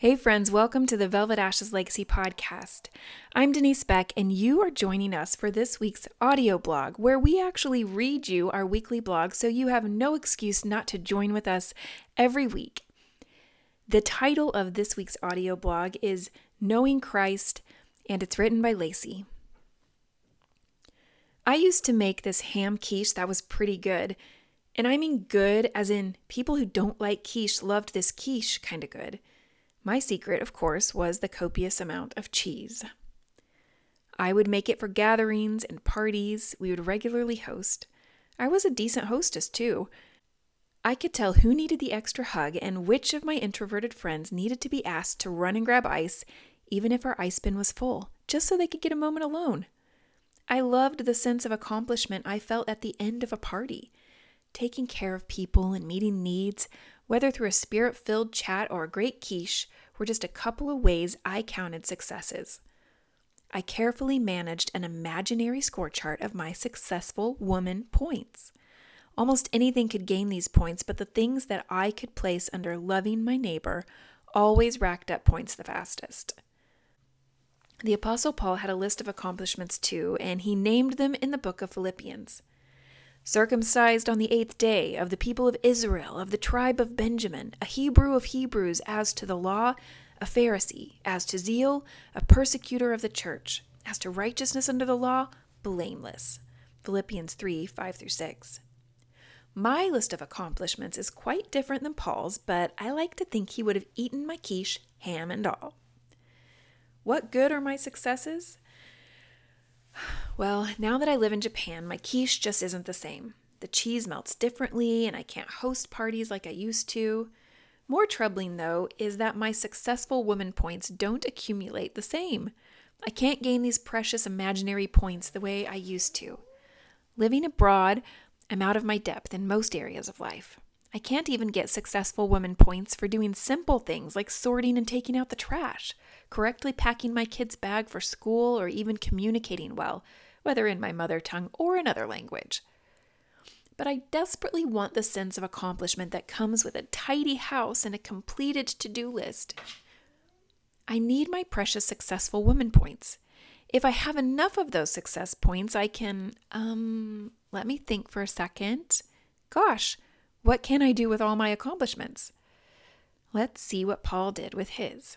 Hey, friends, welcome to the Velvet Ashes Legacy podcast. I'm Denise Beck, and you are joining us for this week's audio blog, where we actually read you our weekly blog so you have no excuse not to join with us every week. The title of this week's audio blog is Knowing Christ, and it's written by Lacey. I used to make this ham quiche that was pretty good. And I mean good as in people who don't like quiche loved this quiche kind of good. My secret, of course, was the copious amount of cheese. I would make it for gatherings and parties we would regularly host. I was a decent hostess, too. I could tell who needed the extra hug and which of my introverted friends needed to be asked to run and grab ice, even if our ice bin was full, just so they could get a moment alone. I loved the sense of accomplishment I felt at the end of a party. Taking care of people and meeting needs whether through a spirit filled chat or a great quiche, were just a couple of ways I counted successes. I carefully managed an imaginary score chart of my successful woman points. Almost anything could gain these points, but the things that I could place under loving my neighbor always racked up points the fastest. The Apostle Paul had a list of accomplishments too, and he named them in the book of Philippians circumcised on the eighth day, of the people of Israel, of the tribe of Benjamin, a Hebrew of Hebrews as to the law, a Pharisee, as to zeal, a persecutor of the church, as to righteousness under the law, blameless. Philippians 3 5 through 6. My list of accomplishments is quite different than Paul's, but I like to think he would have eaten my quiche, ham and all. What good are my successes? Well, now that I live in Japan, my quiche just isn't the same. The cheese melts differently, and I can't host parties like I used to. More troubling, though, is that my successful woman points don't accumulate the same. I can't gain these precious imaginary points the way I used to. Living abroad, I'm out of my depth in most areas of life. I can't even get successful woman points for doing simple things like sorting and taking out the trash, correctly packing my kid's bag for school, or even communicating well, whether in my mother tongue or another language. But I desperately want the sense of accomplishment that comes with a tidy house and a completed to do list. I need my precious successful woman points. If I have enough of those success points, I can, um, let me think for a second. Gosh, what can I do with all my accomplishments? Let's see what Paul did with his.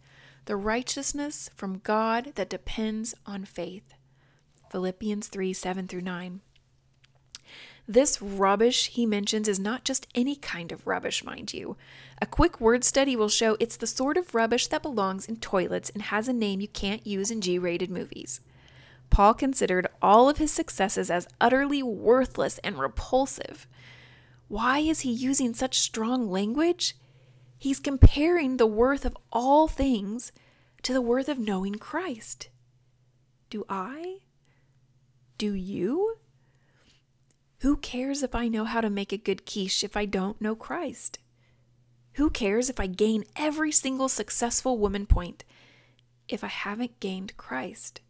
the righteousness from God that depends on faith. Philippians 3 7 through 9. This rubbish he mentions is not just any kind of rubbish, mind you. A quick word study will show it's the sort of rubbish that belongs in toilets and has a name you can't use in G rated movies. Paul considered all of his successes as utterly worthless and repulsive. Why is he using such strong language? He's comparing the worth of all things to the worth of knowing Christ. Do I? Do you? Who cares if I know how to make a good quiche if I don't know Christ? Who cares if I gain every single successful woman point if I haven't gained Christ?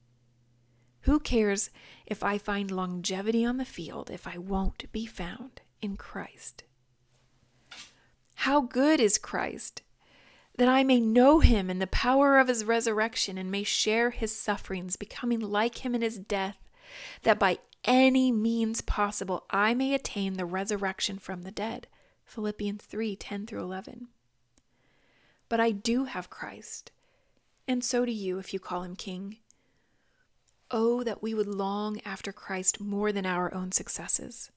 Who cares if I find longevity on the field if I won't be found in Christ? How good is Christ! That I may know him in the power of his resurrection and may share his sufferings, becoming like him in his death, that by any means possible I may attain the resurrection from the dead. Philippians 3 10 through 11. But I do have Christ, and so do you if you call him King. Oh, that we would long after Christ more than our own successes.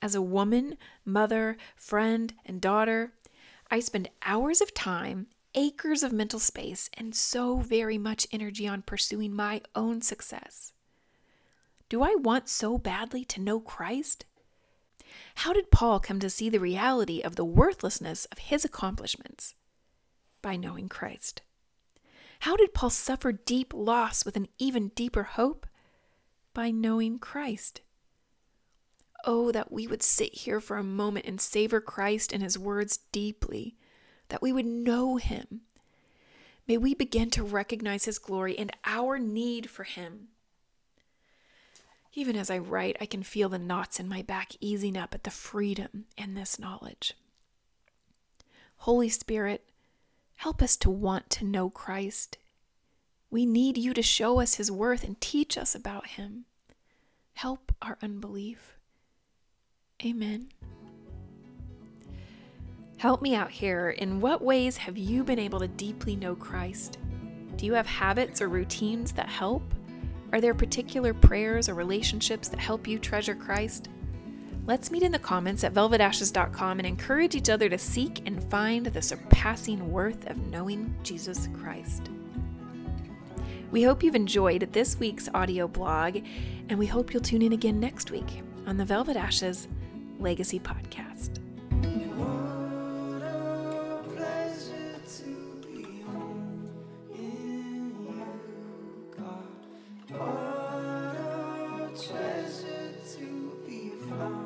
As a woman, mother, friend, and daughter, I spend hours of time, acres of mental space, and so very much energy on pursuing my own success. Do I want so badly to know Christ? How did Paul come to see the reality of the worthlessness of his accomplishments? By knowing Christ. How did Paul suffer deep loss with an even deeper hope? By knowing Christ. Oh, that we would sit here for a moment and savor Christ and his words deeply, that we would know him. May we begin to recognize his glory and our need for him. Even as I write, I can feel the knots in my back easing up at the freedom in this knowledge. Holy Spirit, help us to want to know Christ. We need you to show us his worth and teach us about him. Help our unbelief. Amen. Help me out here. In what ways have you been able to deeply know Christ? Do you have habits or routines that help? Are there particular prayers or relationships that help you treasure Christ? Let's meet in the comments at velvetashes.com and encourage each other to seek and find the surpassing worth of knowing Jesus Christ. We hope you've enjoyed this week's audio blog, and we hope you'll tune in again next week on the Velvet Ashes Legacy Podcast. What a treasure to be found.